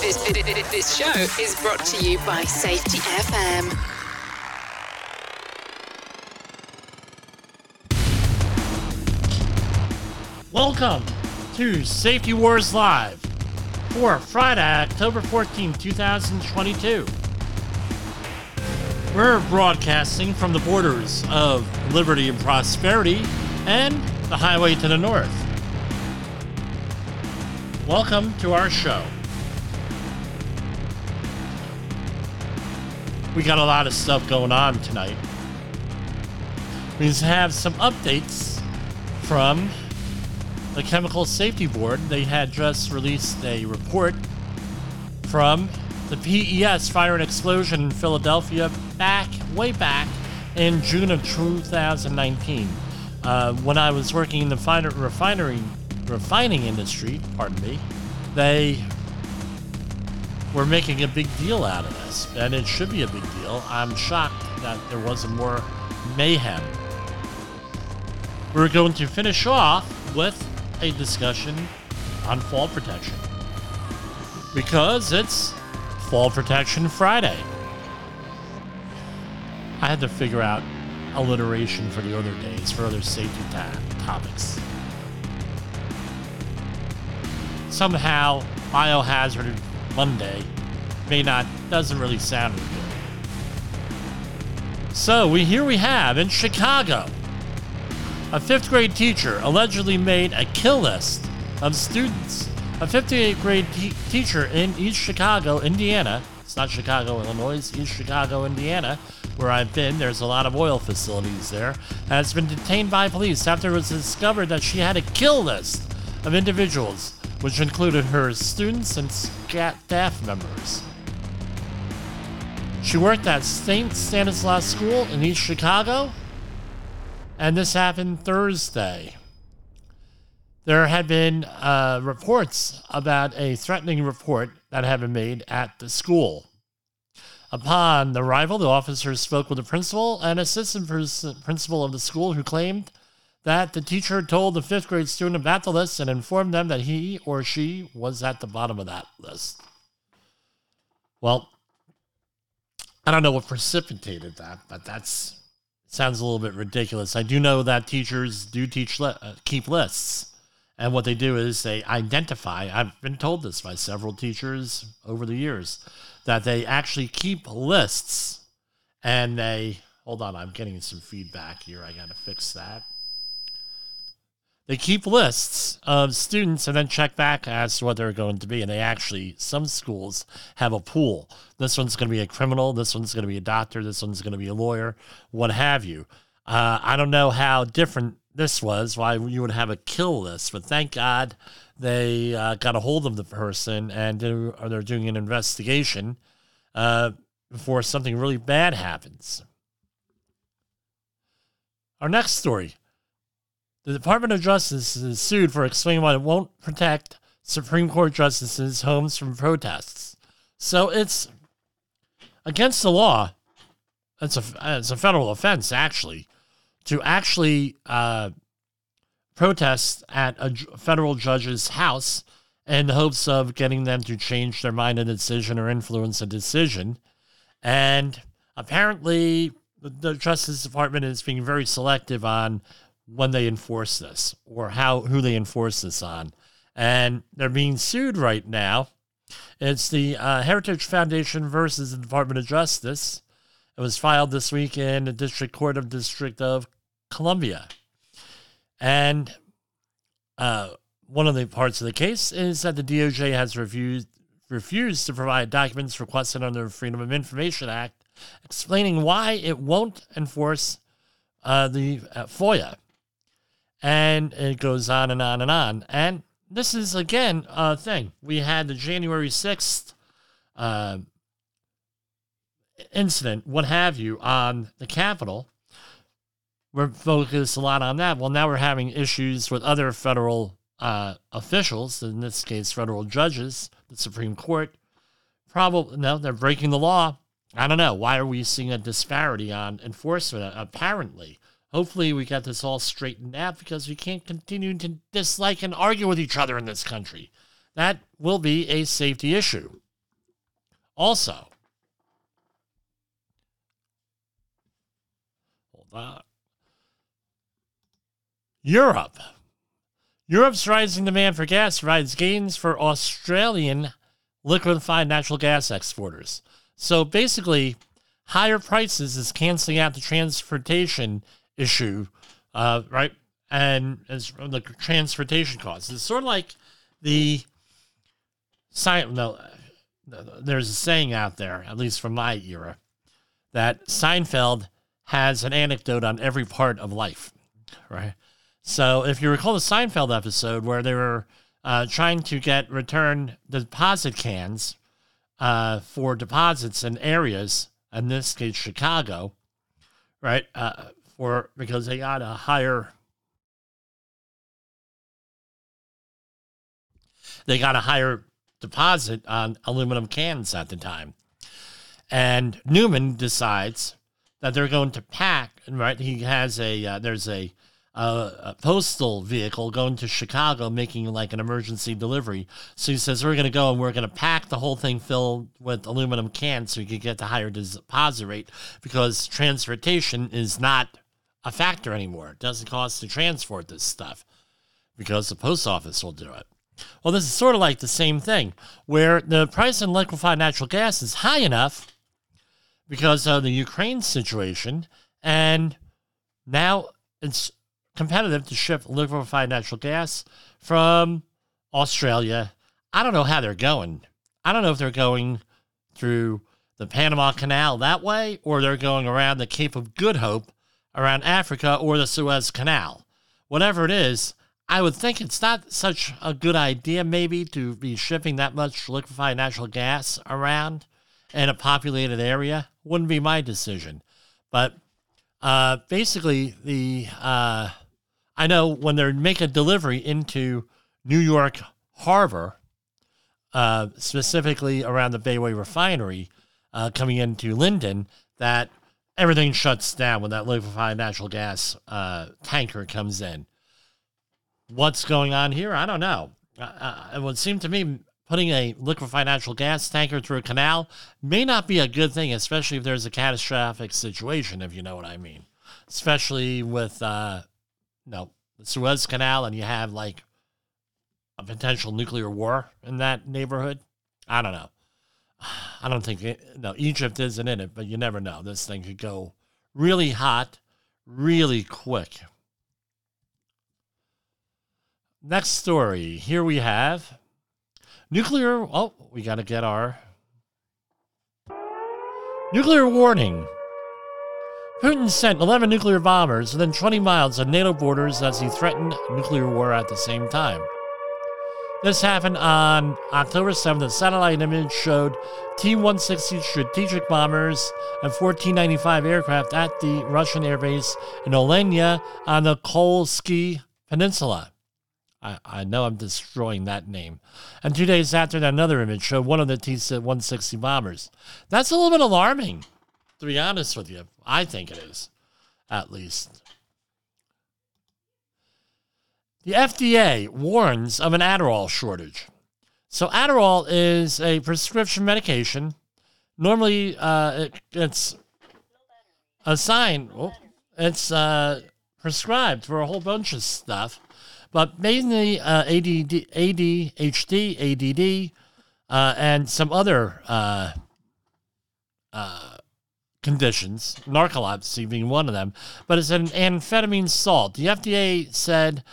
This, this, this, this show is brought to you by Safety FM. Welcome to Safety Wars Live for Friday, October 14, 2022. We're broadcasting from the borders of liberty and prosperity and the highway to the north. Welcome to our show. We got a lot of stuff going on tonight. We have some updates from the Chemical Safety Board. They had just released a report from the PES fire and explosion in Philadelphia back, way back in June of 2019. Uh, when I was working in the finer, refinery, refining industry, pardon me, they were making a big deal out of this, and it should be a big deal. I'm shocked that there wasn't more mayhem. We're going to finish off with a discussion on fall protection because it's Fall Protection Friday. I had to figure out alliteration for the other days, for other safety ta- topics. Somehow, Biohazard Monday may not, doesn't really sound good. So, we here we have in Chicago a fifth grade teacher allegedly made a kill list of students. A 58th grade te- teacher in East Chicago, Indiana. It's not Chicago, Illinois, East Chicago, Indiana, where I've been. There's a lot of oil facilities there. Has been detained by police after it was discovered that she had a kill list of individuals, which included her students and staff members. She worked at St. Stanislaus School in East Chicago, and this happened Thursday. There had been uh, reports about a threatening report that had been made at the school. Upon arrival, the officers spoke with the principal and assistant principal of the school, who claimed that the teacher told the fifth grade student about the list and informed them that he or she was at the bottom of that list. Well, I don't know what precipitated that, but that's sounds a little bit ridiculous. I do know that teachers do teach li- uh, keep lists, and what they do is they identify. I've been told this by several teachers over the years that they actually keep lists, and they hold on. I'm getting some feedback here. I got to fix that. They keep lists of students and then check back as to what they're going to be. And they actually, some schools have a pool. This one's going to be a criminal. This one's going to be a doctor. This one's going to be a lawyer, what have you. Uh, I don't know how different this was, why you would have a kill list, but thank God they uh, got a hold of the person and they're doing an investigation uh, before something really bad happens. Our next story the Department of Justice is sued for explaining why it won't protect Supreme Court justices' homes from protests. So it's against the law. It's a it's a federal offense actually to actually uh, protest at a federal judge's house in the hopes of getting them to change their mind and decision or influence a decision. And apparently, the Justice Department is being very selective on when they enforce this or how who they enforce this on. And they're being sued right now. It's the uh, Heritage Foundation versus the Department of Justice. It was filed this week in the District Court of District of Columbia. And uh, one of the parts of the case is that the DOJ has refused refused to provide documents requested under the Freedom of Information Act, explaining why it won't enforce uh, the uh, FOIA and it goes on and on and on. And this is again a thing. We had the January sixth uh, incident, what have you, on the Capitol. We're focused a lot on that. Well, now we're having issues with other federal uh, officials, in this case, federal judges, the Supreme Court. Probably no, they're breaking the law. I don't know. Why are we seeing a disparity on enforcement? Apparently, Hopefully, we got this all straightened out because we can't continue to dislike and argue with each other in this country. That will be a safety issue. Also, hold on. Europe. Europe's rising demand for gas provides gains for Australian liquefied natural gas exporters. So basically, higher prices is canceling out the transportation issue, uh, right? And as the transportation costs. It's sort of like the no, there's a saying out there, at least from my era, that Seinfeld has an anecdote on every part of life, right? So if you recall the Seinfeld episode where they were uh, trying to get return deposit cans uh, for deposits in areas, in this case Chicago, right? Uh, for because they got a higher they got a higher deposit on aluminum cans at the time. And Newman decides that they're going to pack, right? He has a, uh, there's a, a postal vehicle going to Chicago making like an emergency delivery. So he says, We're going to go and we're going to pack the whole thing filled with aluminum cans so we can get the higher deposit rate because transportation is not a factor anymore. It doesn't cost to transport this stuff because the post office will do it. Well, this is sort of like the same thing, where the price of liquefied natural gas is high enough because of the Ukraine situation, and now it's competitive to ship liquefied natural gas from Australia. I don't know how they're going. I don't know if they're going through the Panama Canal that way, or they're going around the Cape of Good Hope around Africa or the Suez Canal. Whatever it is, I would think it's not such a good idea, maybe, to be shipping that much liquefied natural gas around in a populated area. Wouldn't be my decision. But uh, basically, the uh, I know when they make a delivery into New York Harbor, uh, specifically around the Bayway Refinery, uh, coming into Linden, that everything shuts down when that liquefied natural gas uh, tanker comes in what's going on here? I don't know. Uh, it would seem to me putting a liquefied natural gas tanker through a canal may not be a good thing, especially if there's a catastrophic situation, if you know what I mean. Especially with, uh, no, the Suez Canal and you have like a potential nuclear war in that neighborhood. I don't know. I don't think, no, Egypt isn't in it, but you never know. This thing could go really hot, really quick. Next story. Here we have nuclear. Oh, we got to get our nuclear warning. Putin sent 11 nuclear bombers within 20 miles of NATO borders as he threatened nuclear war at the same time. This happened on October 7th. A satellite image showed T 160 strategic bombers and 1495 aircraft at the Russian airbase in Olenia on the Kolyski Peninsula. I, I know I'm destroying that name. And two days after that, another image showed one of the T 160 bombers. That's a little bit alarming, to be honest with you. I think it is, at least. The FDA warns of an Adderall shortage. So, Adderall is a prescription medication. Normally, uh, it, it's a sign, oh, it's uh, prescribed for a whole bunch of stuff but mainly uh, ADD, ADHD, ADD, uh, and some other uh, uh, conditions, narcolepsy being one of them. But it's an amphetamine salt. The FDA said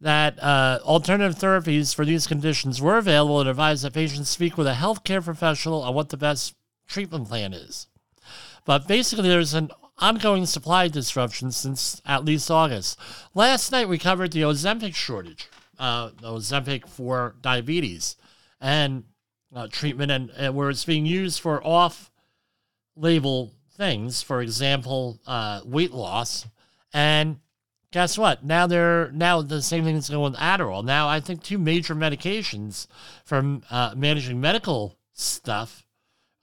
that uh, alternative therapies for these conditions were available and advised that patients speak with a healthcare professional on what the best treatment plan is. But basically, there's an ongoing supply disruption since at least August. Last night we covered the Ozempic shortage, uh, Ozempic for diabetes and uh, treatment, and, and, where it's being used for off-label things, for example, uh, weight loss. And guess what? Now they're now the same thing is going with Adderall. Now I think two major medications for uh, managing medical stuff,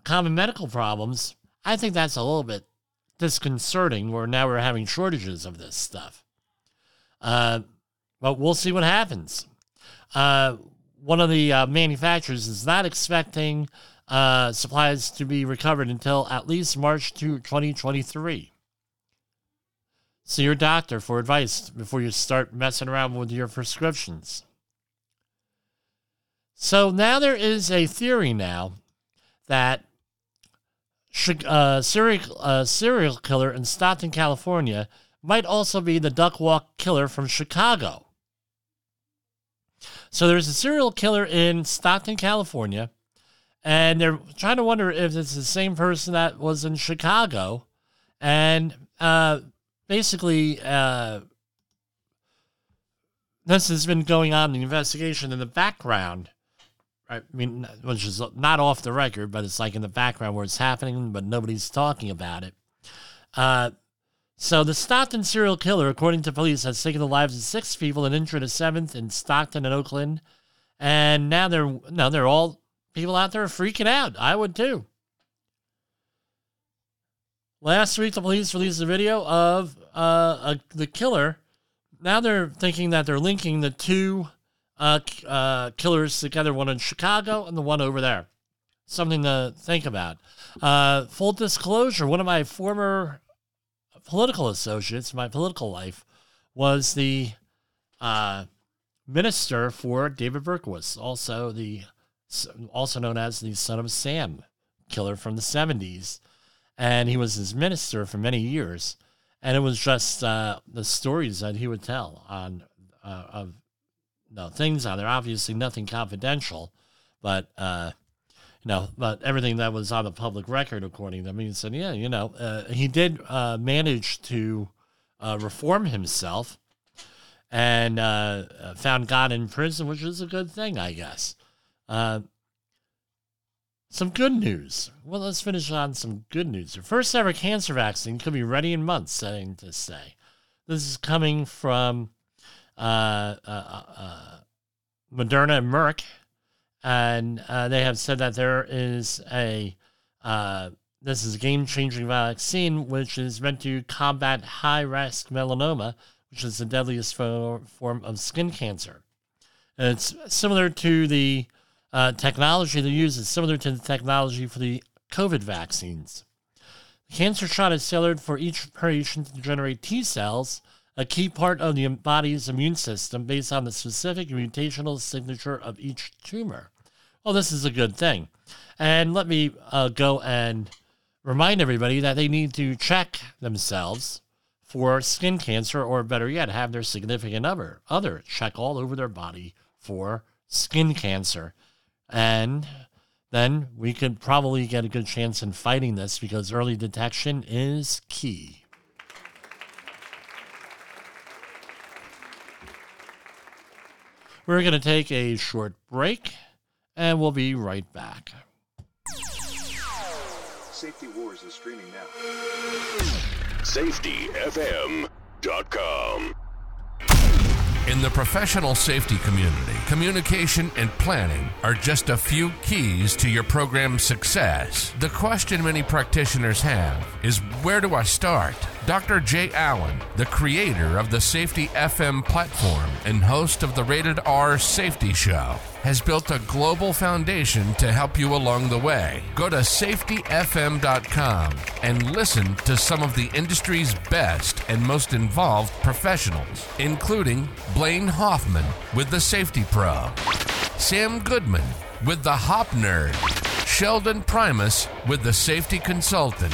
common medical problems. I think that's a little bit disconcerting where now we're having shortages of this stuff. Uh, but we'll see what happens. Uh, one of the uh, manufacturers is not expecting uh, supplies to be recovered until at least March to 2023. See your doctor for advice before you start messing around with your prescriptions. So now there is a theory now that uh, serial, uh, serial killer in Stockton, California, might also be the duck walk killer from Chicago. So there's a serial killer in Stockton, California, and they're trying to wonder if it's the same person that was in Chicago. And uh, basically, uh, this has been going on in the investigation in the background. I mean, which is not off the record, but it's like in the background where it's happening, but nobody's talking about it. Uh, so the Stockton serial killer, according to police, has taken the lives of six people and injured a seventh in Stockton and Oakland, and now they're now they're all people out there freaking out. I would too. Last week, the police released a video of uh, a, the killer. Now they're thinking that they're linking the two uh, uh, killers together, one in Chicago and the one over there. Something to think about. Uh, full disclosure: one of my former political associates, my political life, was the uh, minister for David Berkowitz, also the also known as the son of Sam killer from the 70s. And he was his minister for many years. And it was just uh, the stories that he would tell on uh, of no things on there. Obviously, nothing confidential, but uh, you know, but everything that was on the public record, according to he said, yeah, you know, uh, he did uh, manage to uh, reform himself and uh, found God in prison, which is a good thing, I guess. Uh, some good news. Well, let's finish on some good news. The first ever cancer vaccine could be ready in months, saying to say. This is coming from Moderna and Merck and uh, they have said that there is a uh, this is a game-changing vaccine which is meant to combat high-risk melanoma, which is the deadliest form of skin cancer. It's similar to the uh, technology they use. is similar to the technology for the COVID vaccines. The cancer shot is tailored for each patient to generate T cells, a key part of the body's immune system based on the specific mutational signature of each tumor well, this is a good thing. And let me uh, go and remind everybody that they need to check themselves for skin cancer, or better yet, have their significant other, other check all over their body for skin cancer. And then we could probably get a good chance in fighting this because early detection is key. We're going to take a short break and we'll be right back. Safety Wars is streaming now. SafetyFM.com. In the professional safety community, communication and planning are just a few keys to your program's success. The question many practitioners have is where do I start? Dr. Jay Allen, the creator of the Safety FM platform and host of the Rated R Safety Show, has built a global foundation to help you along the way. Go to safetyfm.com and listen to some of the industry's best and most involved professionals, including Blaine Hoffman with the Safety Pro, Sam Goodman with the Hop Nerd, Sheldon Primus with the Safety Consultant,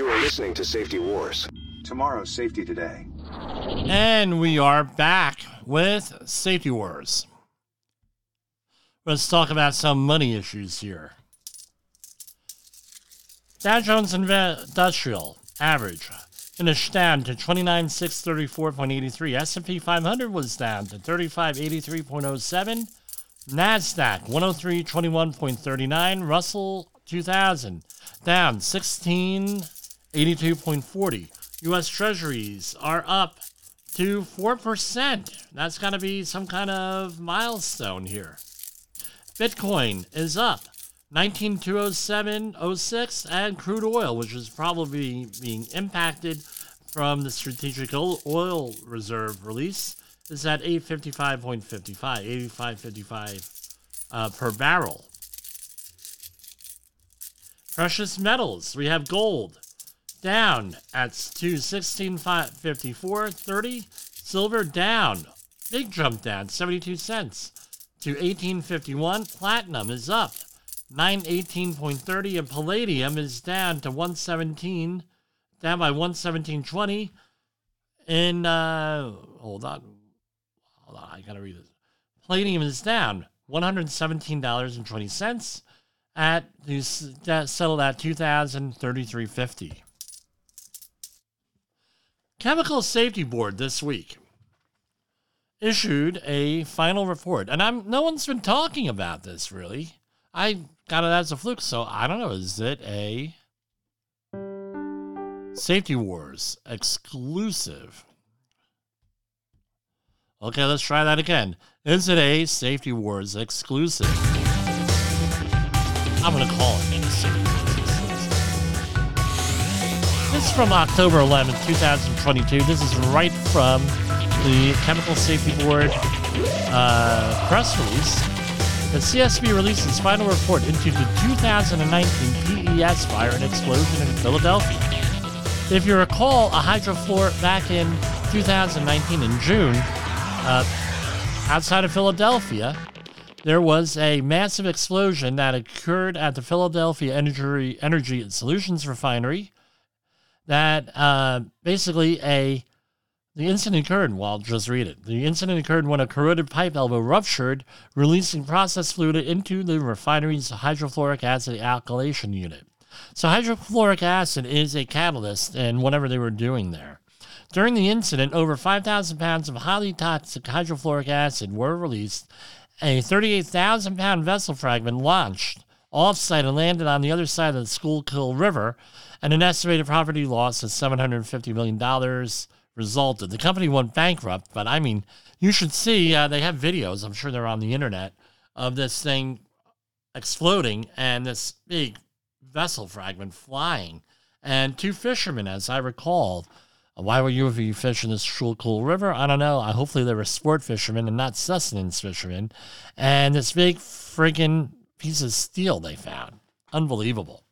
You are listening to Safety Wars. Tomorrow's Safety Today. And we are back with Safety Wars. Let's talk about some money issues here. Dow Jones Industrial average finished down to 29,634.83. S&P 500 was down to 3583.07. NASDAQ 103.21.39. Russell 2000 down 1682.40. U.S. Treasuries are up to 4%. That's got to be some kind of milestone here. Bitcoin is up 19207.06 and crude oil, which is probably being impacted from the strategic oil reserve release, is at 855.55, 85.55 uh, per barrel. Precious metals, we have gold down at 216.54.30. Silver down, big jump down, 72 cents. To 18.51. Platinum is up. 918.30 and palladium is down to 117 down by 117.20 and uh hold on. Hold on i gotta read this. Palladium is down $117.20 at that settled at 2033.50 chemical safety board this week issued a final report and i'm no one's been talking about this really I got it as a fluke, so I don't know. Is it a Safety Wars exclusive? Okay, let's try that again. Is it a Safety Wars exclusive? I'm to call it a Safety. This is from October 11th, 2022. This is right from the Chemical Safety Board uh, press release the CSB released its final report into the 2019 PES fire and explosion in Philadelphia. If you recall, a hydrofluor back in 2019 in June, uh, outside of Philadelphia, there was a massive explosion that occurred at the Philadelphia Energy, Energy Solutions refinery. That uh, basically a the incident occurred, well, just read it. The incident occurred when a corroded pipe elbow ruptured, releasing process fluid into the refinery's hydrofluoric acid alkylation unit. So, hydrofluoric acid is a catalyst in whatever they were doing there. During the incident, over 5,000 pounds of highly toxic hydrofluoric acid were released. A 38,000 pound vessel fragment launched offsite and landed on the other side of the Schuylkill River, and an estimated property loss of $750 million resulted. The company went bankrupt, but I mean, you should see, uh, they have videos, I'm sure they're on the internet, of this thing exploding and this big vessel fragment flying. And two fishermen, as I recall, uh, why were you fishing this Schuylkill River? I don't know. I hopefully they were sport fishermen and not sustenance fishermen. And this big friggin' piece of steel they found. Unbelievable.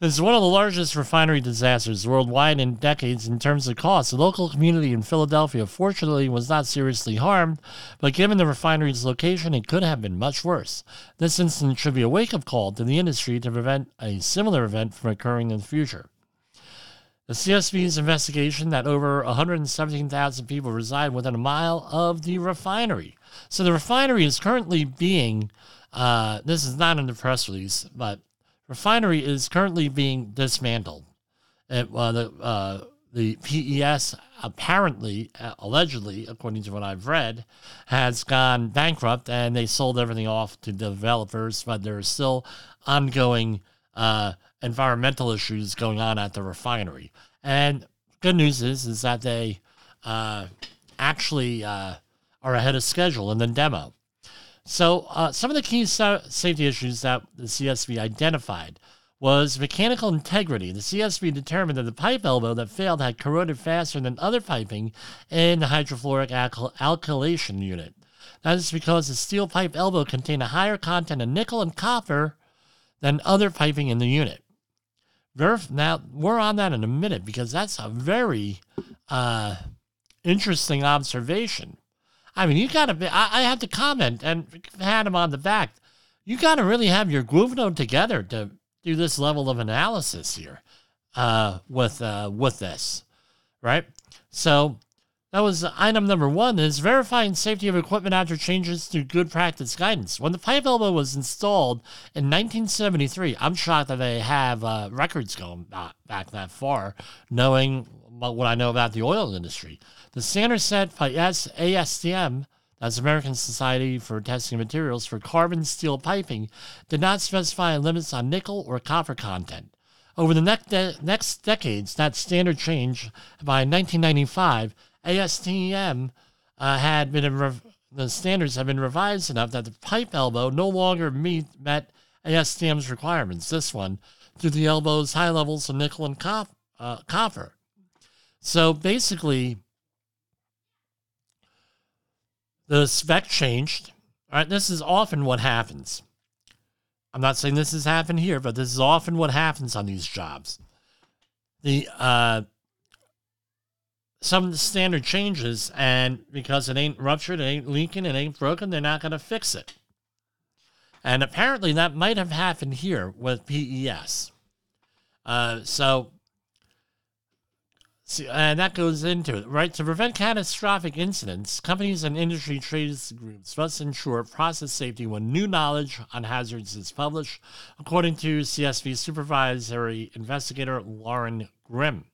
This is one of the largest refinery disasters worldwide in decades in terms of cost. The local community in Philadelphia, fortunately, was not seriously harmed, but given the refinery's location, it could have been much worse. This incident should be a wake up call to the industry to prevent a similar event from occurring in the future. The CSB's investigation that over 117,000 people reside within a mile of the refinery. So the refinery is currently being, uh, this is not in the press release, but refinery is currently being dismantled. It, uh, the, uh, the PES apparently, uh, allegedly, according to what I've read, has gone bankrupt and they sold everything off to developers, but there are still ongoing uh, environmental issues going on at the refinery. And good news is, is that they uh, actually uh, are ahead of schedule in the demo. So, uh, some of the key safety issues that the CSB identified was mechanical integrity. The CSB determined that the pipe elbow that failed had corroded faster than other piping in the hydrofluoric alky- alkylation unit. That is because the steel pipe elbow contained a higher content of nickel and copper than other piping in the unit. Now we're on that in a minute because that's a very uh, interesting observation. I mean, you got to be, I, I have to comment and pat him on the back. You got to really have your groove note together to do this level of analysis here uh, with, uh, with this, right? So That was item number one is verifying safety of equipment after changes to good practice guidance. When the pipe elbow was installed in 1973, I'm shocked that they have uh, records going back that far, knowing what I know about the oil industry. The standard set by ASTM, that's American Society for Testing Materials for carbon steel piping, did not specify limits on nickel or copper content. Over the next, de- next decades, that standard changed by 1995 ASTM uh, had been rev- the standards have been revised enough that the pipe elbow no longer meet met ASTM's requirements. This one to the elbow's high levels of nickel and cop- uh, copper. So basically, the spec changed. All right, this is often what happens. I'm not saying this has happened here, but this is often what happens on these jobs. The uh, some standard changes, and because it ain't ruptured, it ain't leaking, it ain't broken, they're not going to fix it. And apparently that might have happened here with PES. Uh, so, and that goes into it, right? To prevent catastrophic incidents, companies and industry trade groups must ensure process safety when new knowledge on hazards is published, according to CSB supervisory investigator Lauren Grimm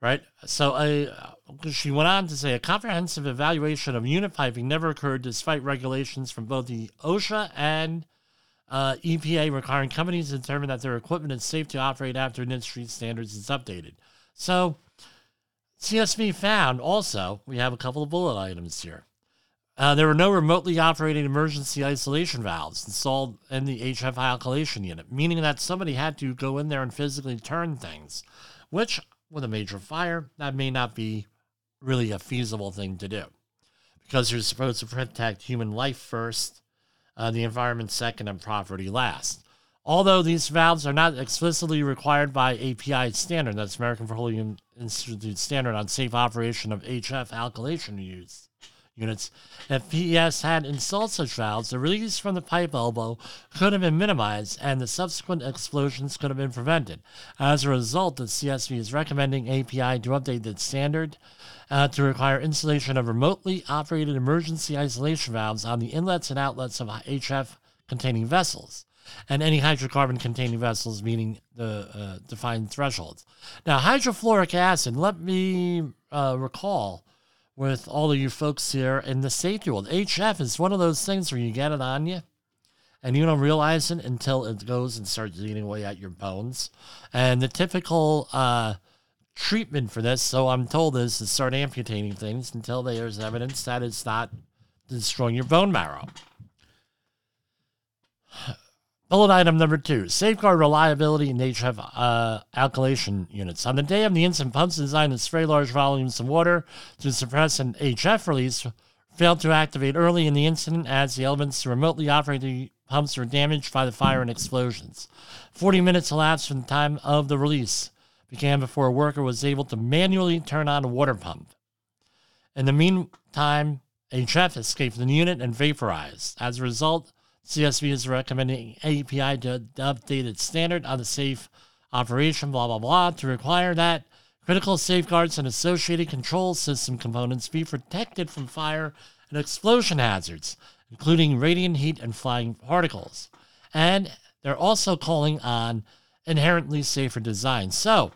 right? So uh, she went on to say a comprehensive evaluation of unit piping never occurred despite regulations from both the OSHA and uh, EPA requiring companies to determine that their equipment is safe to operate after industry standards is updated. So CSB found also, we have a couple of bullet items here. Uh, there were no remotely operated emergency isolation valves installed in the HF alkylation unit, meaning that somebody had to go in there and physically turn things, which with a major fire, that may not be really a feasible thing to do because you're supposed to protect human life first, uh, the environment second, and property last. Although these valves are not explicitly required by API standard, that's American Petroleum Institute standard on safe operation of HF alkylation use, units. If PES had installed such valves, the release from the pipe elbow could have been minimized and the subsequent explosions could have been prevented. As a result, the CSB is recommending API to update the standard uh, to require installation of remotely operated emergency isolation valves on the inlets and outlets of HF containing vessels and any hydrocarbon containing vessels meeting the uh, defined thresholds. Now, hydrofluoric acid, let me uh, recall with all of you folks here in the safety world. HF is one of those things where you get it on you and you don't realize it until it goes and starts eating away at your bones. And the typical uh, treatment for this, so I'm told, is to start amputating things until there's evidence that it's not destroying your bone marrow. Bullet item number two safeguard reliability in HF uh, alkylation units. On the day of the incident, pumps designed to spray large volumes of water to suppress an HF release failed to activate early in the incident as the elements to remotely operate the pumps were damaged by the fire and explosions. 40 minutes elapsed from the time of the release began before a worker was able to manually turn on a water pump. In the meantime, HF escaped the unit and vaporized. As a result, CSB is recommending API to update its standard on the safe operation, blah, blah, blah, to require that critical safeguards and associated control system components be protected from fire and explosion hazards, including radiant heat and flying particles. And they're also calling on inherently safer design. So,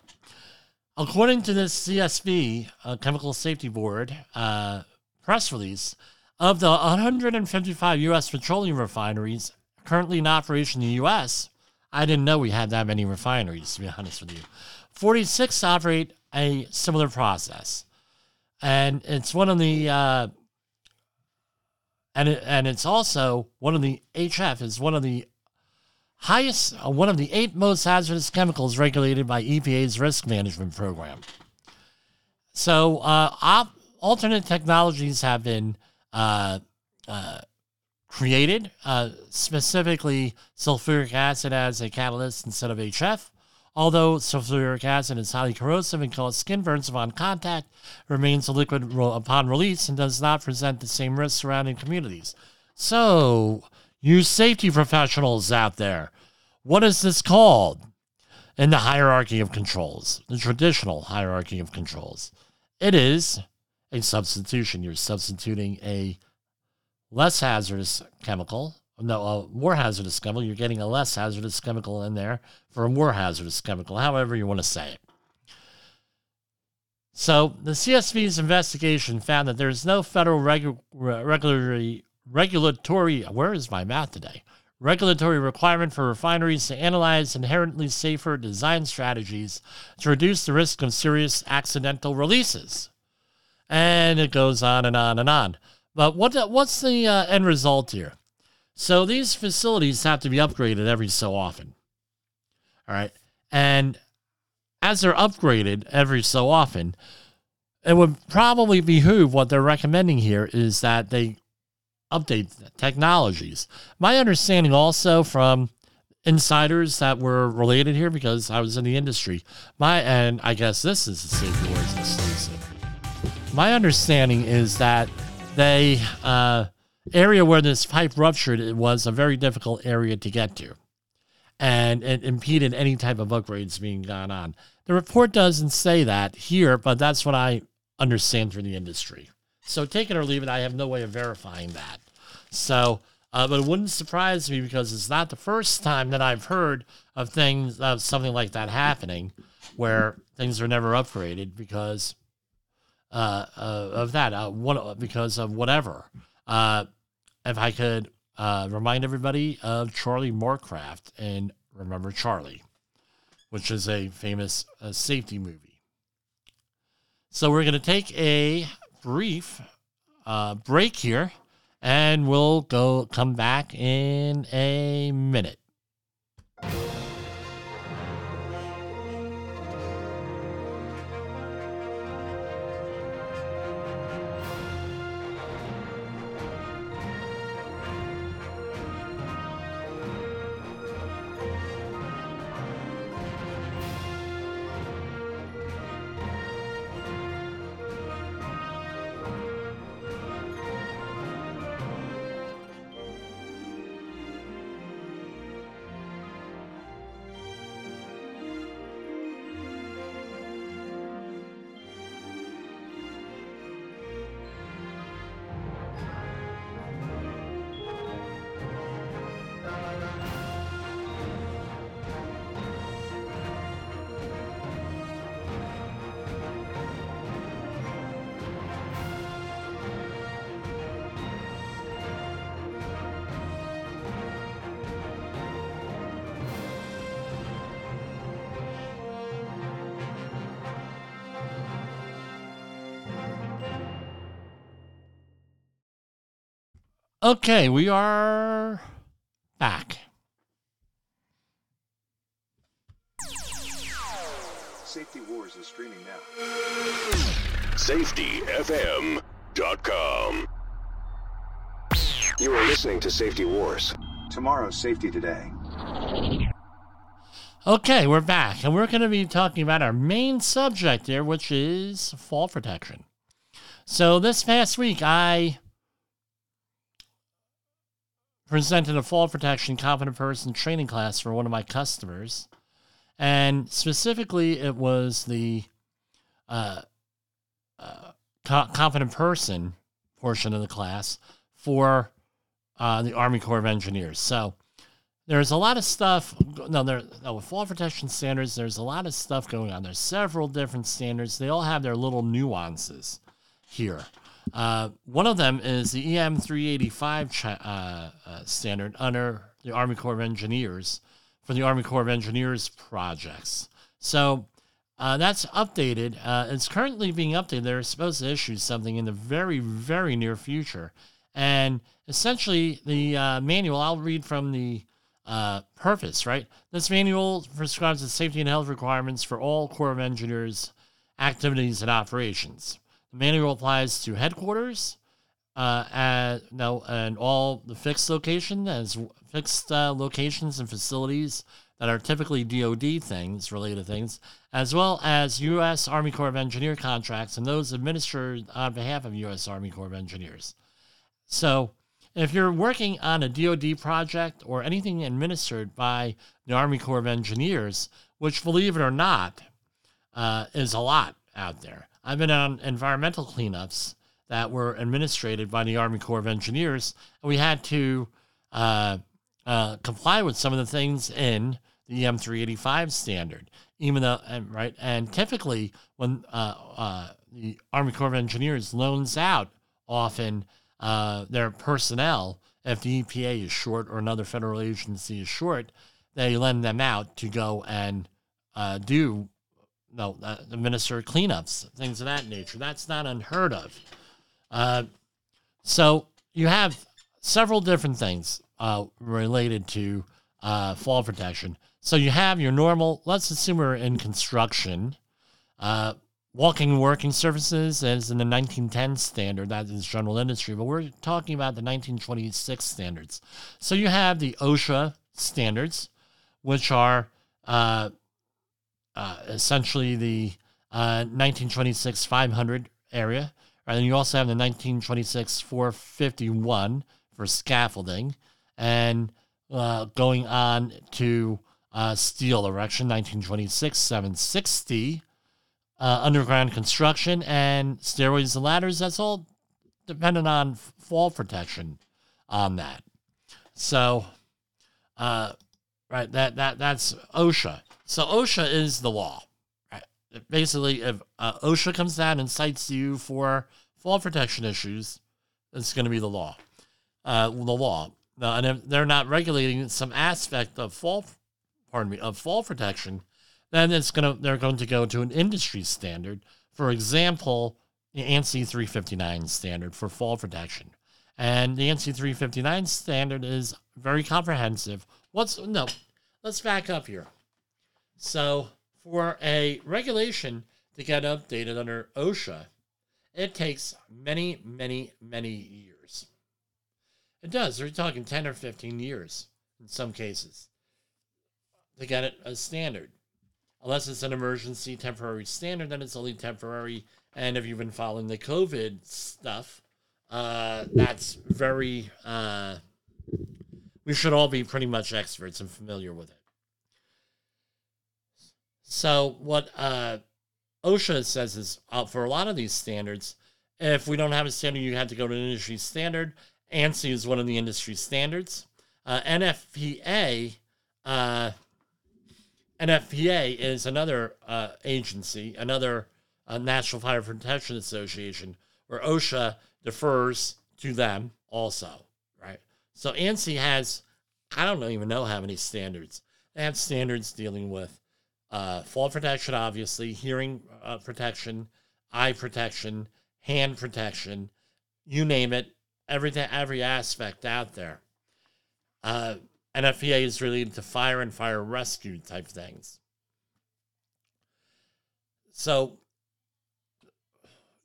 according to this CSB, uh, Chemical Safety Board uh, press release, of the 155 U.S. petroleum refineries currently in operation in the U.S., I didn't know we had that many refineries, to be honest with you. 46 operate a similar process. And it's one of the, uh, and, it, and it's also one of the, HF is one of the highest, uh, one of the eight most hazardous chemicals regulated by EPA's risk management program. So, uh, op- alternate technologies have been uh, uh, created, uh, specifically sulfuric acid as a catalyst instead of HF. Although sulfuric acid is highly corrosive and causes skin burns upon contact, remains a liquid upon release and does not present the same risks surrounding communities. So, you safety professionals out there, what is this called in the hierarchy of controls, the traditional hierarchy of controls? It is a substitution. You're substituting a less hazardous chemical, no, a more hazardous chemical. You're getting a less hazardous chemical in there for a more hazardous chemical, however you want to say it. So the CSB's investigation found that there is no federal regu- regulatory regulatory where is my math today regulatory requirement for refineries to analyze inherently safer design strategies to reduce the risk of serious accidental releases and it goes on and on and on but what what's the uh, end result here so these facilities have to be upgraded every so often all right and as they're upgraded every so often it would probably behoove what they're recommending here is that they update technologies. My understanding also from insiders that were related here because I was in the industry. My and I guess this is a Safety Wars exclusive. My understanding is that they uh, area where this pipe ruptured it was a very difficult area to get to, and it impeded any type of upgrades being gone on. The report doesn't say that here, but that's what I understand from the industry. So take it or leave it. I have no way of verifying that. So, uh, but it wouldn't surprise me because it's not the first time that I've heard of things of something like that happening, where things are never upgraded because uh, uh, of that. Uh, one because of whatever. Uh, if I could uh, remind everybody of Charlie Morecraft and Remember Charlie, which is a famous uh, safety movie. So we're going to take a brief uh, break here, and we'll go come back in a minute. Okay, we are back. Safety Wars is streaming now. SafetyFM.com. You are listening to Safety Wars. Tomorrow's Safety Today. Okay, we're back, and we're going to be talking about our main subject here, which is fall protection. So, this past week, I presented a fall protection competent person training class for one of my customers. And specifically, it was the uh, uh, co- competent person portion of the class for uh, the Army Corps of Engineers. So there's a lot of stuff. No, there no, with fall protection standards. There's a lot of stuff going on. There's several different standards. They all have their little nuances here. Uh, one of them is the EM 385 ch- uh, uh, standard under the Army Corps of Engineers for the Army Corps of Engineers projects. So uh, that's updated. Uh, it's currently being updated. They're supposed to issue something in the very, very near future. And essentially, the uh, manual, I'll read from the purpose, right? This manual prescribes the safety and health requirements for all Corps of Engineers activities and operations. The manual applies to headquarters, uh, and no, and all the fixed location as fixed uh, locations and facilities that are typically DoD things, related things, as well as U.S. Army Corps of Engineer contracts and those administered on behalf of U.S. Army Corps of Engineers. So, if you're working on a DoD project or anything administered by the Army Corps of Engineers, which, believe it or not, uh, is a lot out there. I've been on environmental cleanups that were administered by the Army Corps of Engineers, and we had to uh, uh, comply with some of the things in the EM 385 standard, even though, and, right, and typically when uh, uh, the Army Corps of Engineers loans out often uh, their personnel, if the EPA is short or another federal agency is short, they lend them out to go and uh, do no uh, administer cleanups, things of that nature. That's not unheard of. Uh, so you have several different things uh, related to uh, fall protection. So you have your normal. Let's assume we're in construction. Uh, walking and working surfaces is in the 1910 standard. That is general industry, but we're talking about the 1926 standards. So you have the OSHA standards, which are uh, essentially the uh, 1926 500 area. And you also have the 1926 451 for scaffolding. And uh, going on to uh, steel erection, 1926 760. Uh, underground construction and stairways and ladders, that's all dependent on fall protection on that. So, uh, right, that, that that's OSHA. So OSHA is the law. Right? Basically, if uh, OSHA comes down and cites you for fall protection issues, it's going to be the law. Uh, the law. Now, and if they're not regulating some aspect of fall, pardon me, of fall protection, then it's going to they're going to go to an industry standard. For example, the ANSI 359 standard for fall protection. And the ANSI 359 standard is very comprehensive. What's no, let's back up here. So, for a regulation to get updated under OSHA, it takes many, many, many years. It does. We're talking 10 or 15 years in some cases to get it a standard. Unless it's an emergency temporary standard, then it's only temporary. And if you've been following the COVID stuff, uh, that's very, uh, we should all be pretty much experts and familiar with it. So what uh, OSHA says is uh, for a lot of these standards, if we don't have a standard, you have to go to an industry standard. ANSI is one of the industry standards. Uh, NFPA, uh, NFPA is another uh, agency, another uh, National Fire Protection Association, where OSHA defers to them also, right? So ANSI has, I don't even know how many standards. They have standards dealing with uh, fall protection, obviously, hearing uh, protection, eye protection, hand protection, you name it, everything, every aspect out there. Uh, NFPA is related to fire and fire rescue type things. So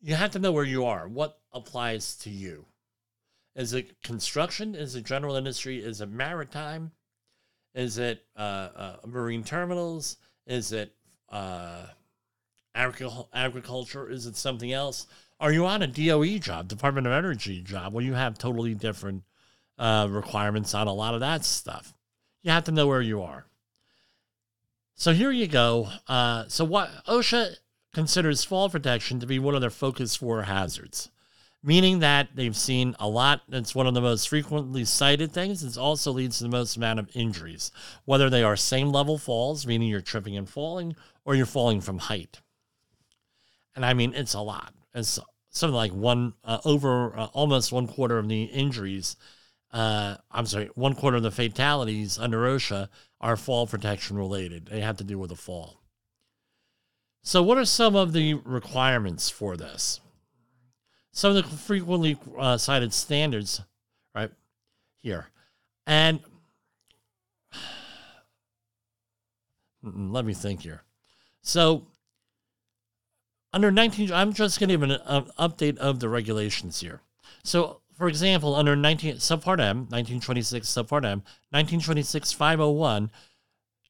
you have to know where you are. What applies to you? Is it construction? Is it general industry? Is it maritime? Is it uh, uh, marine terminals? Is it uh, agriculture? Is it something else? Are you on a DOE job, Department of Energy job, where you have totally different uh, requirements on a lot of that stuff? You have to know where you are. So here you go. Uh, so what OSHA considers fall protection to be one of their focus four hazards, meaning that they've seen a lot. It's one of the most frequently cited things. It also leads to the most amount of injuries, whether they are same level falls, meaning you're tripping and falling, or you're falling from height. And I mean, it's a lot. It's something like one uh, over uh, almost one quarter of the injuries. Uh, I'm sorry, one quarter of the fatalities under OSHA are fall protection related. They have to do with a fall. So, what are some of the requirements for this? Some of the frequently uh, cited standards, right here, and let me think here. So, under 19, I'm just going to give an, update of the regulations here. So, for example, under 19 subpart M, 1926 subpart M, 1926 501,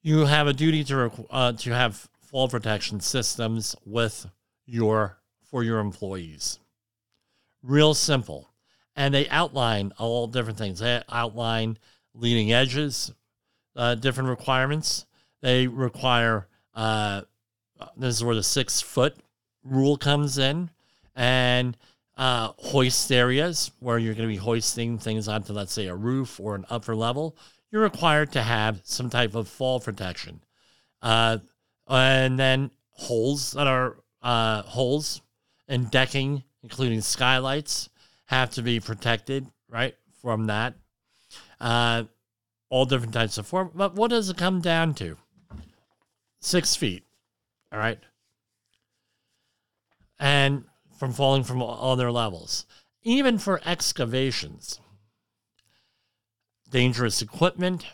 you have a duty to uh, to have fall protection systems with your for your employees. Real simple, and they outline all different things. They outline leading edges, uh, different requirements. They require uh, this is where the six foot rule comes in, and uh, hoist areas where you're going to be hoisting things onto, let's say, a roof or an upper level, you're required to have some type of fall protection. Uh, and then holes that are uh, holes in decking, including skylights, have to be protected, right, from that. Uh, all different types of form. But what does it come down to? Six feet. All right. And from falling from other levels, even for excavations, dangerous equipment,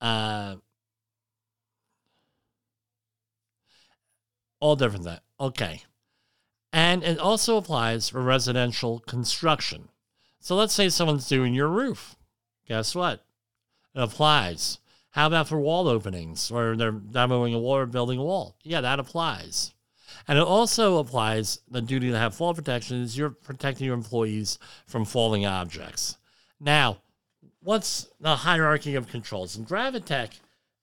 uh, all different that. Okay. And it also applies for residential construction. So let's say someone's doing your roof. Guess what? It applies. How about for wall openings or they're demoing a wall or building a wall? Yeah, that applies. And it also applies the duty to have fall protection is you're protecting your employees from falling objects. Now, what's the hierarchy of controls? In Gravitec,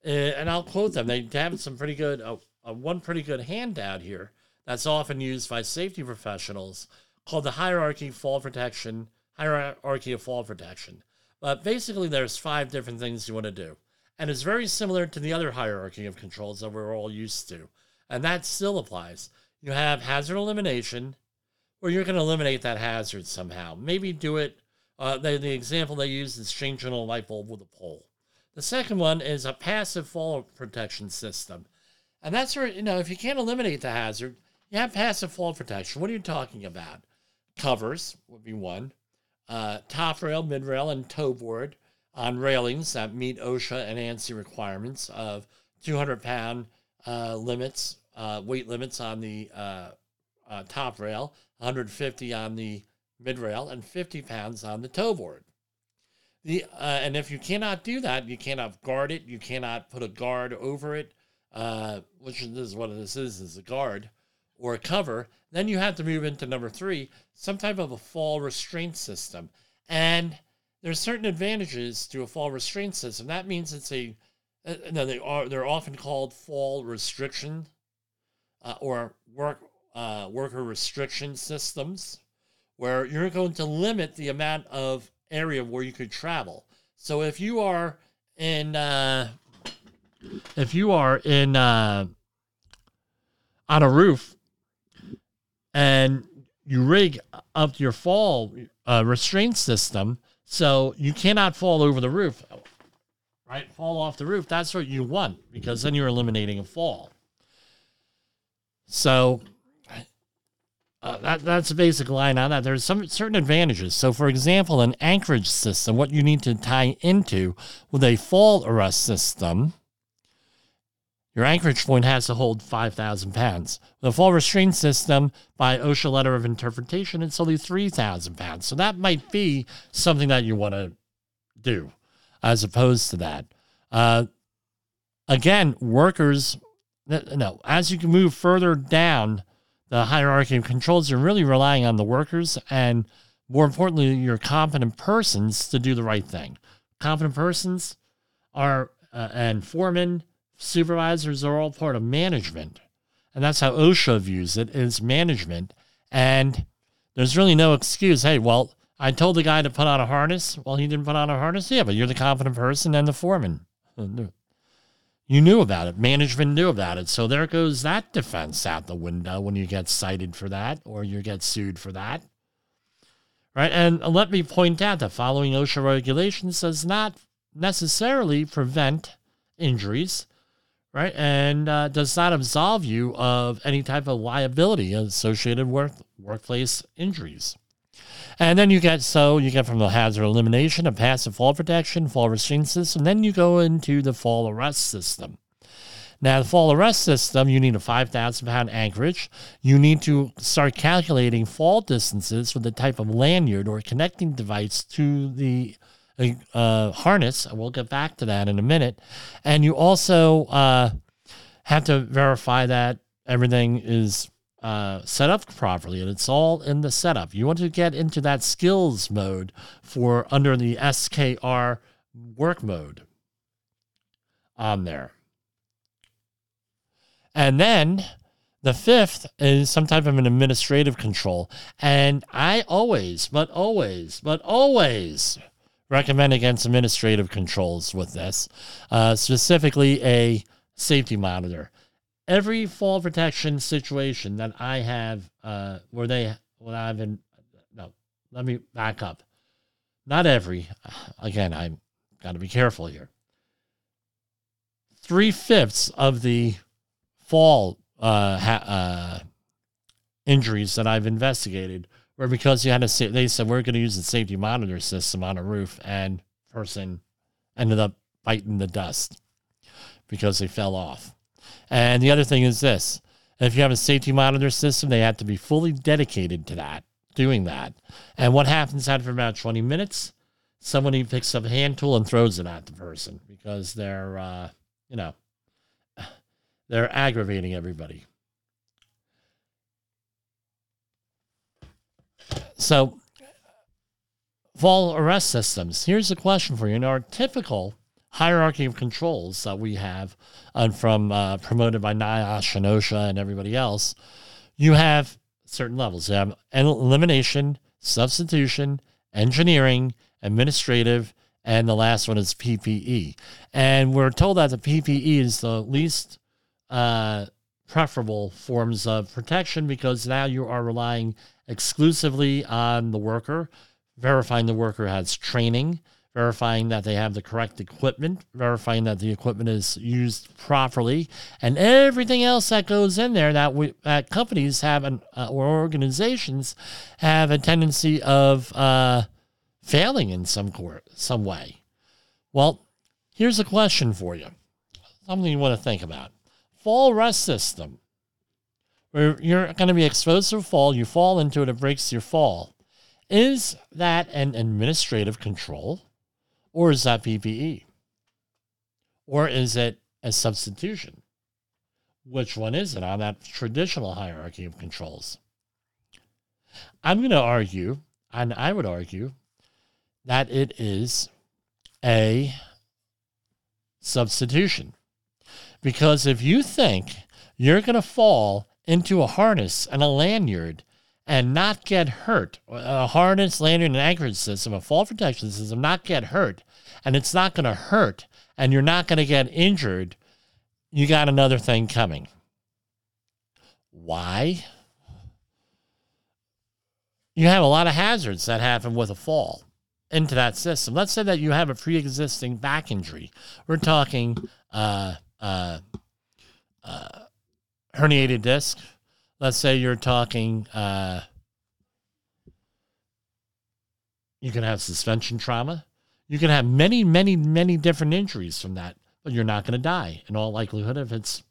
uh, and I'll quote them, they have some pretty good, uh, uh, one pretty good handout here that's often used by safety professionals called the hierarchy fall protection, hierarchy of fall protection. But basically, there's five different things you want to do. And it's very similar to the other hierarchy of controls that we're all used to. And that still applies. You have hazard elimination, where you're going to eliminate that hazard somehow. Maybe do it. Uh, the, the example they use is changing a light bulb with a pole. The second one is a passive fall protection system. And that's where, you know, if you can't eliminate the hazard, you have passive fall protection. What are you talking about? Covers would be one uh, top rail, mid rail, and toe board on railings that meet OSHA and ANSI requirements of 200 pound uh, limits, uh, weight limits on the uh, uh, top rail, 150 on the mid rail, and 50 pounds on the toe board. The, uh, and if you cannot do that, you cannot guard it, you cannot put a guard over it, which is what this is, is a guard or a cover, then you have to move into number three, some type of a fall restraint system. And there's certain advantages to a fall restraint system. That means it's a uh, no, they are they're often called fall restriction uh, or work uh, worker restriction systems, where you're going to limit the amount of area where you could travel. So if you are in uh, if you are in uh, on a roof and you rig up your fall uh, restraint system so you cannot fall over the roof, right? Fall off the roof. That's what you want because then you're eliminating a fall. So uh, that, that's a basic line on that. There's some certain advantages. So, for example, an anchorage system, what you need to tie into with a fall arrest system your anchorage point has to hold 5,000 pounds. The fall restraint system, by OSHA letter of interpretation, it's only 3,000 pounds. So that might be something that you want to do as opposed to that. Uh, again, workers, no, as you can move further down the hierarchy of controls, you're really relying on the workers and more importantly, your competent persons to do the right thing. Competent persons are, uh, and foremen, supervisors are all part of management. And that's how OSHA views it is management. And there's really no excuse. Hey, well, I told the guy to put on a harness. Well, he didn't put on a harness. Yeah, but you're the competent person and the foreman. You knew about it. Management knew about it. So there goes that defense out the window when you get cited for that or you get sued for that. Right. And let me point out that following OSHA regulations does not necessarily prevent injuries right? And uh, does not absolve you of any type of liability associated with workplace injuries. And then you get so you get from the hazard elimination, a passive fall protection, fall restraint system. Then you go into the fall arrest system. Now, the fall arrest system, you need a 5,000 pound anchorage. You need to start calculating fall distances for the type of lanyard or connecting device to the uh, harness. We'll get back to that in a minute. And you also uh, have to verify that everything is uh, set up properly and it's all in the setup. You want to get into that skills mode for under the SKR work mode on there. And then The fifth is some type of an administrative control. And I always, but always, but always recommend against administrative controls with this, uh, specifically a safety monitor. Every fall protection situation that I have, uh, where they, when I've been, no, let me back up. Not every, again, I'm got to be careful here. Three fifths of the fall uh, ha- uh, injuries that I've investigated were because you had say, they said, we're going to use the safety monitor system on a roof, and person ended up biting the dust because they fell off. And the other thing is this if you have a safety monitor system, they have to be fully dedicated to that, doing that. And what happens after about 20 minutes? Somebody picks up a hand tool and throws it at the person because they're, uh, you know, they're aggravating everybody. So, fall arrest systems. Here's a question for you. In our typical hierarchy of controls that we have, and from uh, promoted by NIOSH and OSHA and everybody else, you have certain levels. You have elimination, substitution, engineering, administrative, and the last one is PPE. And we're told that the PPE is the least uh, preferable forms of protection because now you are relying exclusively on the worker, verifying the worker has training, verifying that they have the correct equipment, verifying that the equipment is used properly, and everything else that goes in there that we that companies have an, uh, or organizations have a tendency of uh, failing in some court, some way. Well, here's a question for you, something you want to think about. Fall arrest system where you're going to be exposed to a fall, you fall into it, it breaks your fall. Is that an administrative control or is that PPE? Or is it a substitution? Which one is it on that traditional hierarchy of controls? I'm going to argue, and I would argue, that it is a substitution. Because if you think you're going to fall into a harness and a lanyard and not get hurt. A harness, lanyard, and anchorage system, a fall protection system, not get hurt, and it's not going to hurt, and you're not going to get injured, you got another thing coming. Why? You have a lot of hazards that happen with a fall into that system. Let's say that you have a pre existing back injury. We're talking uh, uh, uh, herniated disc. Let's say you're talking, uh, you can have suspension trauma. You can have many, many, many different injuries from that, but you're not going to die in all likelihood if it's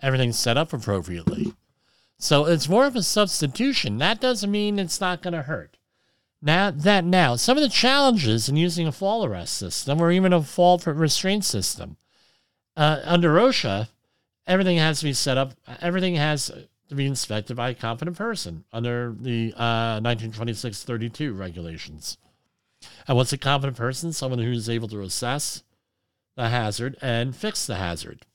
everything's set up appropriately. So it's more of a substitution. That doesn't mean it's not going to hurt. Now that now some of the challenges in using a fall arrest system or even a fall restraint system uh, under OSHA everything has to be set up. Everything has to be inspected by a competent person under the uh, 1926-32 regulations. And what's a competent person? Someone who's able to assess the hazard and fix the hazard.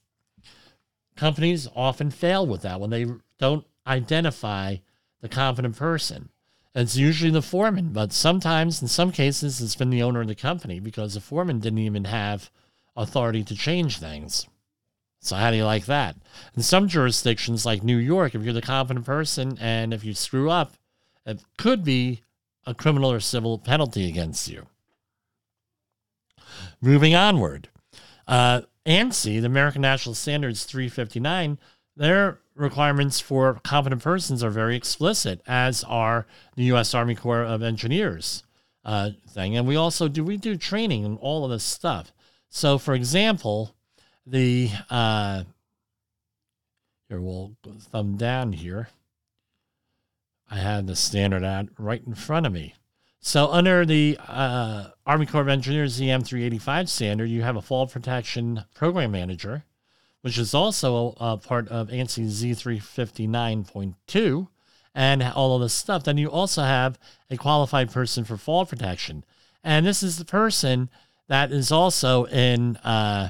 Companies often fail with that when they don't identify the competent person. It's usually the foreman, but sometimes, in some cases, it's been the owner of the company because the foreman didn't even have authority to change things. So how do you like that? In some jurisdictions like New York, if you're the competent person and if you screw up, it could be a criminal or civil penalty against you. Moving onward, uh, ANSI, the American National Standards 359, their requirements for competent persons are very explicit, as are the U.S. Army Corps of Engineers uh, thing. And we also do we do training and all of this stuff. So, for example, the uh, here we'll thumb down here. I have the standard ad right in front of me. So under the uh, Army Corps of Engineers EM 385 standard, you have a fall protection program manager, which is also a, a part of ANSI Z359.2 and all of this stuff. Then you also have a qualified person for fall protection. And this is the person that is also in uh,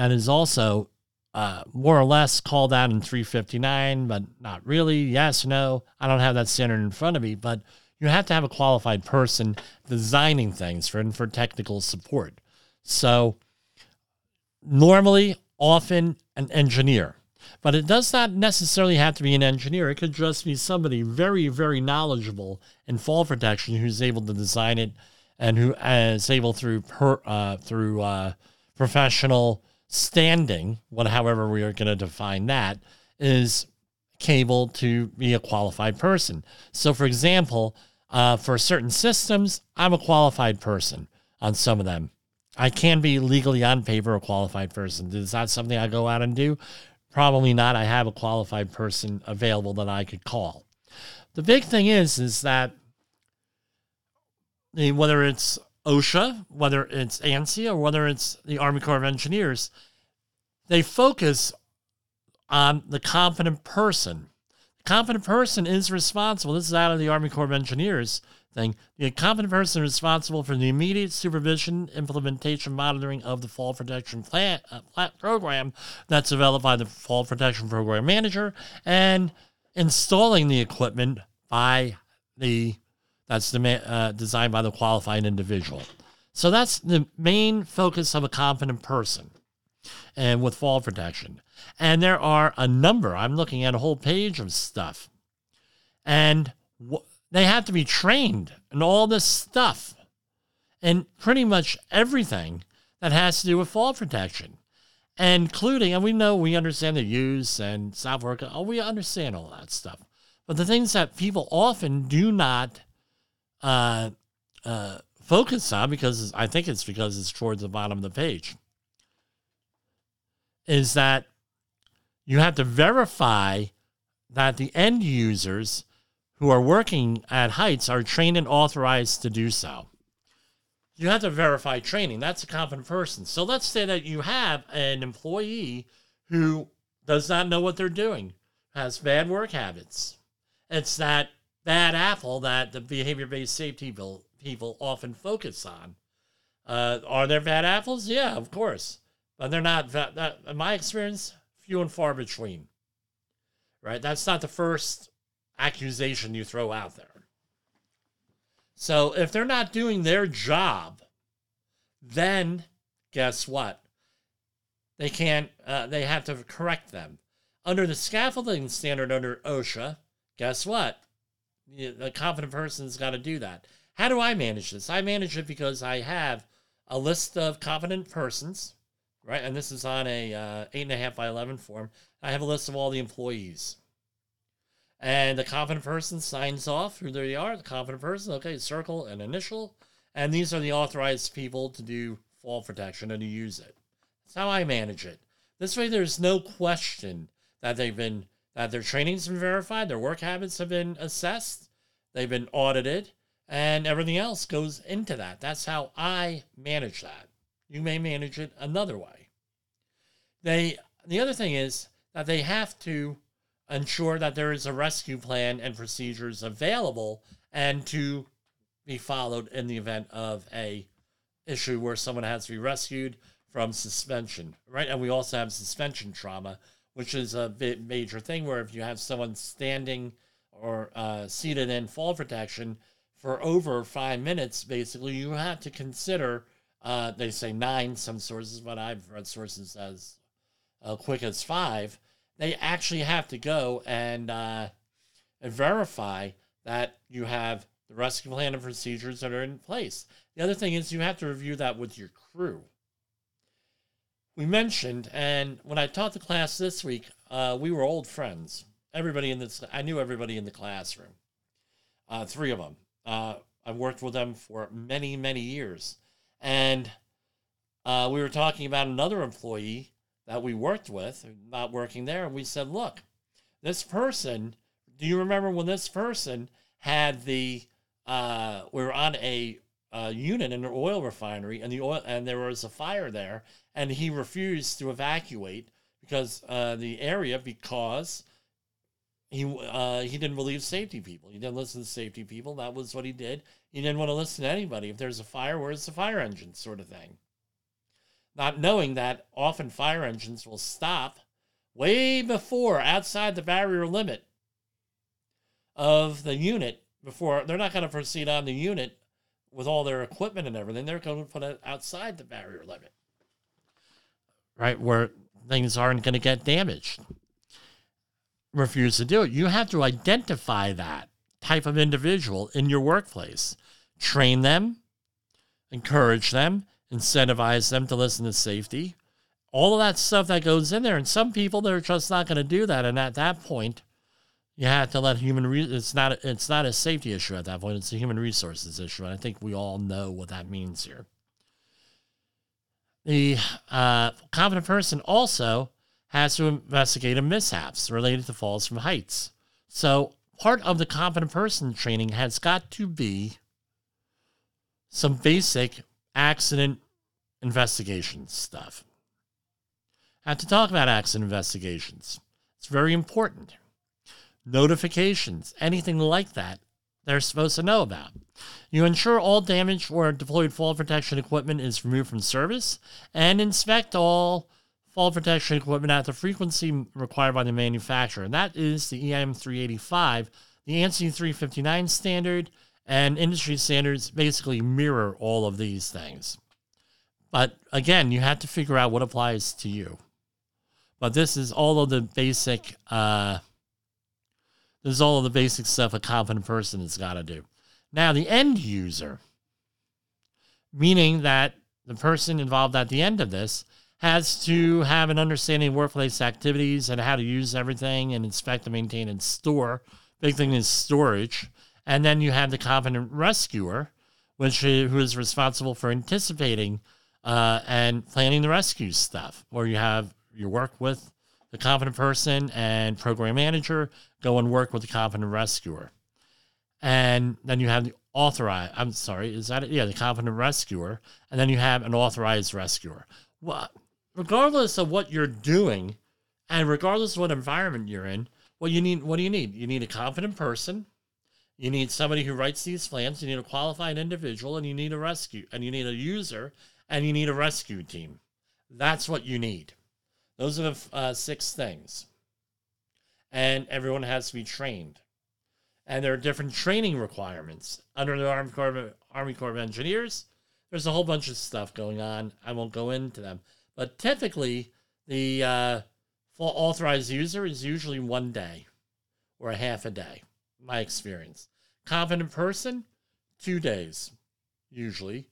that is also uh, more or less called out in 359, but not really. Yes, no. I don't have that standard in front of me, but you have to have a qualified person designing things for for technical support. So normally, often an engineer, but it does not necessarily have to be an engineer. It could just be somebody very, very knowledgeable in fall protection who's able to design it and who is able through per, uh, through uh, professional standing, what however we are going to define that, is capable to be a qualified person. So, for example, uh, for certain systems, I'm a qualified person on some of them. I can be legally on paper a qualified person. Is that something I go out and do? Probably not. I have a qualified person available that I could call. The big thing is, is that whether it's OSHA, whether it's ANSI, or whether it's the Army Corps of Engineers, they focus on the competent person. The competent person is responsible. This is out of the Army Corps of Engineers thing. The competent person is responsible for the immediate supervision, implementation, monitoring of the fall protection plan, uh, program that's developed by the fall protection program manager and installing the equipment by the that's uh, designed by the qualified individual. So that's the main focus of a competent person and with fall protection. And there are a number, I'm looking at a whole page of stuff. And w- they have to be trained in all this stuff and pretty much everything that has to do with fall protection, including, and we know we understand the use and software, oh, we understand all that stuff. But the things that people often do not uh, uh, focus on because I think it's because it's towards the bottom of the page is that you have to verify that the end users who are working at Heights are trained and authorized to do so. You have to verify training. That's a competent person. So let's say that you have an employee who does not know what they're doing, has bad work habits. It's that bad apple that the behavior based safety bill people often focus on. Uh, are there bad apples? Yeah, of course. But they're not, that, in my experience, few and far between. Right? That's not the first accusation you throw out there. So if they're not doing their job, then guess what? They can't, uh, they have to correct them. Under the scaffolding standard under OSHA, guess what? A confident person's got to do that. How do I manage this? I manage it because I have a list of confident persons, right? And this is on a uh, eight and a half by eleven form. I have a list of all the employees, and the confident person signs off who they are. The confident person, okay, circle an initial, and these are the authorized people to do fall protection and to use it. That's how I manage it. This way, there's no question that they've been that their training's been verified, their work habits have been assessed, they've been audited, and everything else goes into that. That's how I manage that. You may manage it another way. They the other thing is that they have to ensure that there is a rescue plan and procedures available and to be followed in the event of a issue where someone has to be rescued from suspension, right? And we also have suspension trauma, which is a major thing where if you have someone standing or uh, seated in fall protection for over five minutes, basically, you have to consider. Uh, they say nine, some sources, but I've read sources as uh, quick as five. They actually have to go and, uh, and verify that you have the rescue plan and procedures that are in place. The other thing is you have to review that with your crew we mentioned, and when I taught the class this week, uh, we were old friends. Everybody in this, I knew everybody in the classroom. Uh, three of them. Uh, I worked with them for many, many years, and uh, we were talking about another employee that we worked with, not working there, and we said, "Look, this person. Do you remember when this person had the? Uh, we were on a uh, unit in an oil refinery, and the oil and there was a fire there, and he refused to evacuate because uh, the area because he uh, he didn't believe safety people. He didn't listen to safety people. That was what he did. He didn't want to listen to anybody. If there's a fire, where's the fire engine, sort of thing. not knowing that often fire engines will stop way before outside the barrier limit of the unit before they're not going to proceed on the unit with all their equipment and everything. They're going to put it outside the barrier limit, right? Where things aren't going to get damaged. Refuse to do it. You have to identify that type of individual in your workplace, train them, encourage them, incentivize them to listen to safety, all of that stuff that goes in there. And some people they're just not going to do that. And at that point, you have to let human. Re- it's not. It's not a safety issue at that point. It's a human resources issue, and I think we all know what that means here. The uh, competent person also has to investigate mishaps related to falls from heights. So part of the competent person training has got to be some basic accident investigation stuff. I have to talk about accident investigations. It's very important. Notifications, anything like that, they're supposed to know about. You ensure all damaged or deployed fall protection equipment is removed from service and inspect all fall protection equipment at the frequency required by the manufacturer. And that is the EM 385, the ANSI 359 standard, and industry standards basically mirror all of these things. But again, you have to figure out what applies to you. But this is all of the basic. Uh, this is all of the basic stuff a competent person has got to do. Now, the end user, meaning that the person involved at the end of this has to have an understanding of workplace activities and how to use everything and inspect and maintain and store. Big thing is storage. And then you have the competent rescuer, which who is responsible for anticipating uh, and planning the rescue stuff. Or you have you work with the competent person and program manager go and work with the competent rescuer. And then you have the authorized, I'm sorry, is that it? Yeah, the competent rescuer. And then you have an authorized rescuer. Well, regardless of what you're doing and regardless of what environment you're in, what you need, what do you need? You need a competent person. You need somebody who writes these plans. You need a qualified individual and you need a rescue and you need a user and you need a rescue team. That's what you need. Those are the uh, six things. And everyone has to be trained. And there are different training requirements. Under the Army Corps of, Army Corps of Engineers, there's a whole bunch of stuff going on. I won't go into them. But typically, the uh, full authorized user is usually one day or a half a day, my experience. Competent person, two days, usually.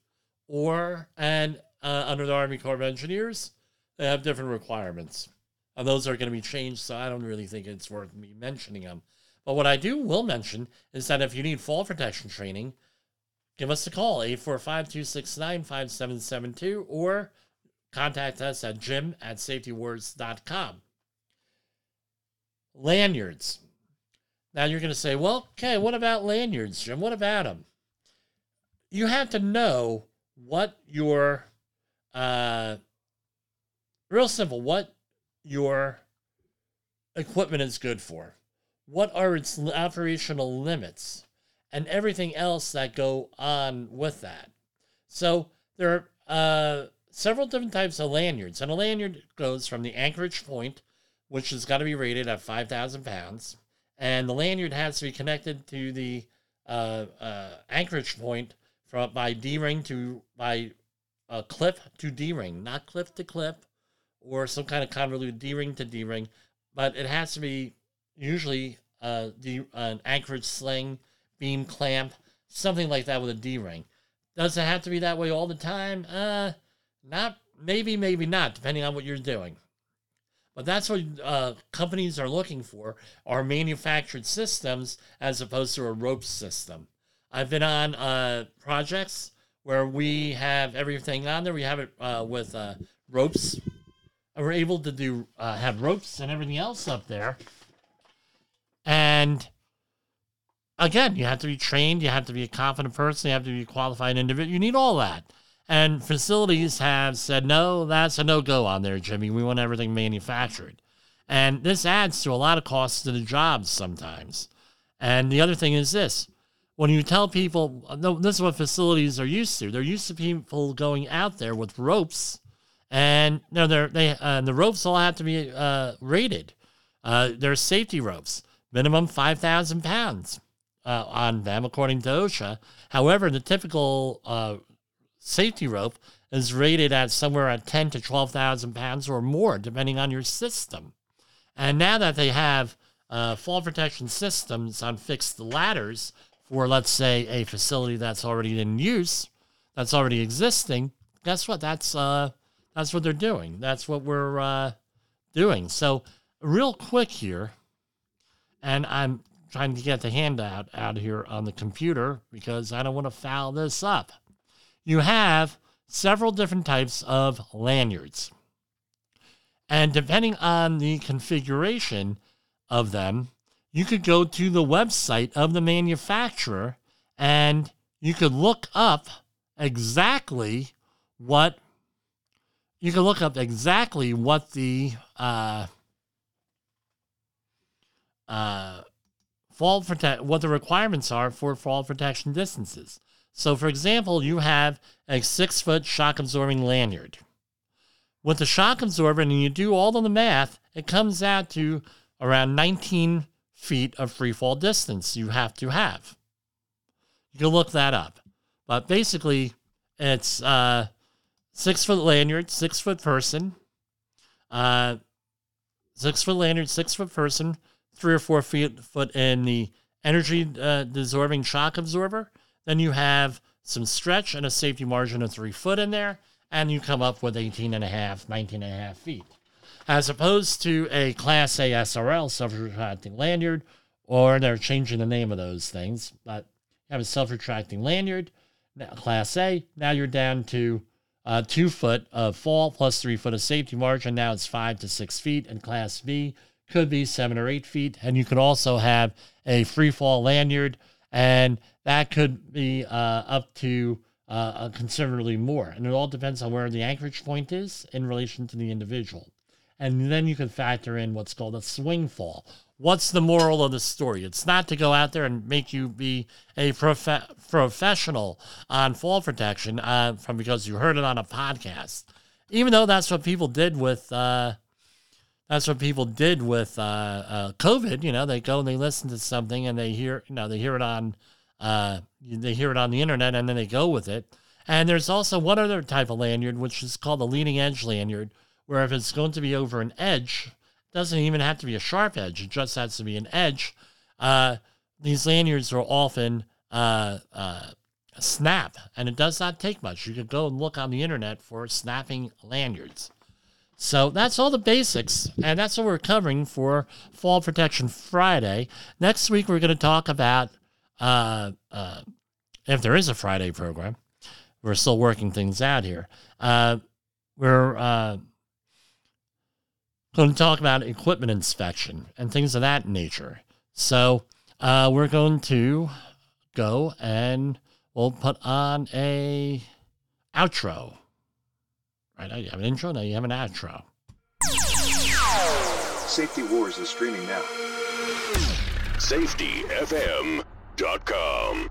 Or, and uh, under the Army Corps of Engineers, they have different requirements. And those are going to be changed, so I don't really think it's worth me mentioning them. But what I do will mention is that if you need fall protection training, give us a call, 845-269-5772, or contact us at jim at safetywars.com. Lanyards. Now you're going to say, well, okay, what about lanyards, Jim? What about them? You have to know what your uh, real simple. What your equipment is good for. What are its operational limits and everything else that go on with that. So there are uh, several different types of lanyards and a lanyard goes from the anchorage point which has got to be rated at 5000 pounds and the lanyard has to be connected to the uh, uh, anchorage point from by d-ring to by uh, clip to d-ring not clip to clip or some kind of convoluted D-ring to D-ring, but it has to be usually uh, an anchorage sling, beam clamp, something like that with a D-ring. Does it have to be that way all the time? Uh, not maybe, maybe not, depending on what you're doing. But that's what uh, companies are looking for: are manufactured systems as opposed to a rope system. I've been on uh, projects where we have everything on there. We have it uh, with uh, ropes were able to do uh, have ropes and everything else up there. And again, you have to be trained. You have to be a confident person. You have to be a qualified individual. You need all that. And facilities have said, no, that's a no go on there, Jimmy. We want everything manufactured. And this adds to a lot of costs to the jobs sometimes. And the other thing is this when you tell people, this is what facilities are used to. They're used to people going out there with ropes and no, they're, they uh, the ropes all have to be uh, rated. Uh, they're safety ropes, minimum five thousand pounds uh, on them, according to OSHA. However, the typical uh, safety rope is rated at somewhere at ten to twelve thousand pounds or more, depending on your system. And now that they have uh, fall protection systems on fixed ladders for, let's say, a facility that's already in use, that's already existing, guess what? That's uh, that's what they're doing. That's what we're uh, doing. So, real quick here, and I'm trying to get the handout out here on the computer because I don't want to foul this up. You have several different types of lanyards. And depending on the configuration of them, you could go to the website of the manufacturer and you could look up exactly what you can look up exactly what the uh, uh, what the requirements are for fall protection distances. So, for example, you have a six foot shock absorbing lanyard. With the shock absorber, and you do all of the math, it comes out to around 19 feet of free fall distance you have to have. You can look that up. But basically, it's uh, six foot lanyard, six foot person, uh, six foot lanyard, six foot person, three or four feet foot in the energy uh, shock absorber. Then you have some stretch and a safety margin of three foot in there, and you come up with 18 and a half, 19 and a half feet. As opposed to a Class A SRL self retracting lanyard, or they're changing the name of those things, but you have a self retracting lanyard, now Class A. Now you're down to uh, two foot of fall plus three foot of safety margin. Now it's five to six feet, and Class B could be seven or eight feet. And you could also have a free fall lanyard, and that could be uh, up to uh, considerably more. And it all depends on where the anchorage point is in relation to the individual. And then you can factor in what's called a swing fall. What's the moral of the story? It's not to go out there and make you be a prof- professional on fall protection uh, from because you heard it on a podcast. Even though that's what people did with uh, that's what people did with uh, uh, COVID. You know, they go and they listen to something and they hear, you know, they hear it on, uh, they hear it on the internet and then they go with it. And there's also one other type of lanyard, which is called a leading edge lanyard, where if it's going to be over an edge, doesn't even have to be a sharp edge; it just has to be an edge. Uh, these lanyards are often uh, uh, snap, and it does not take much. You could go and look on the internet for snapping lanyards. So that's all the basics, and that's what we're covering for Fall Protection Friday. Next week, we're going to talk about uh, uh, if there is a Friday program. We're still working things out here. Uh, we're going to talk about equipment inspection and things of that nature. So uh, we're going to go and we'll put on a outro. Right now you have an intro, now you have an outro. Safety Wars is streaming now. SafetyFM.com.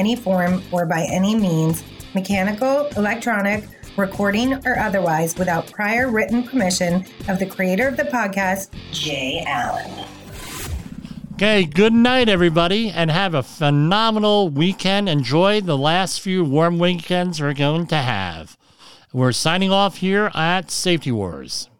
any form or by any means, mechanical, electronic, recording, or otherwise, without prior written permission of the creator of the podcast, Jay Allen. Okay, good night, everybody, and have a phenomenal weekend. Enjoy the last few warm weekends we're going to have. We're signing off here at Safety Wars.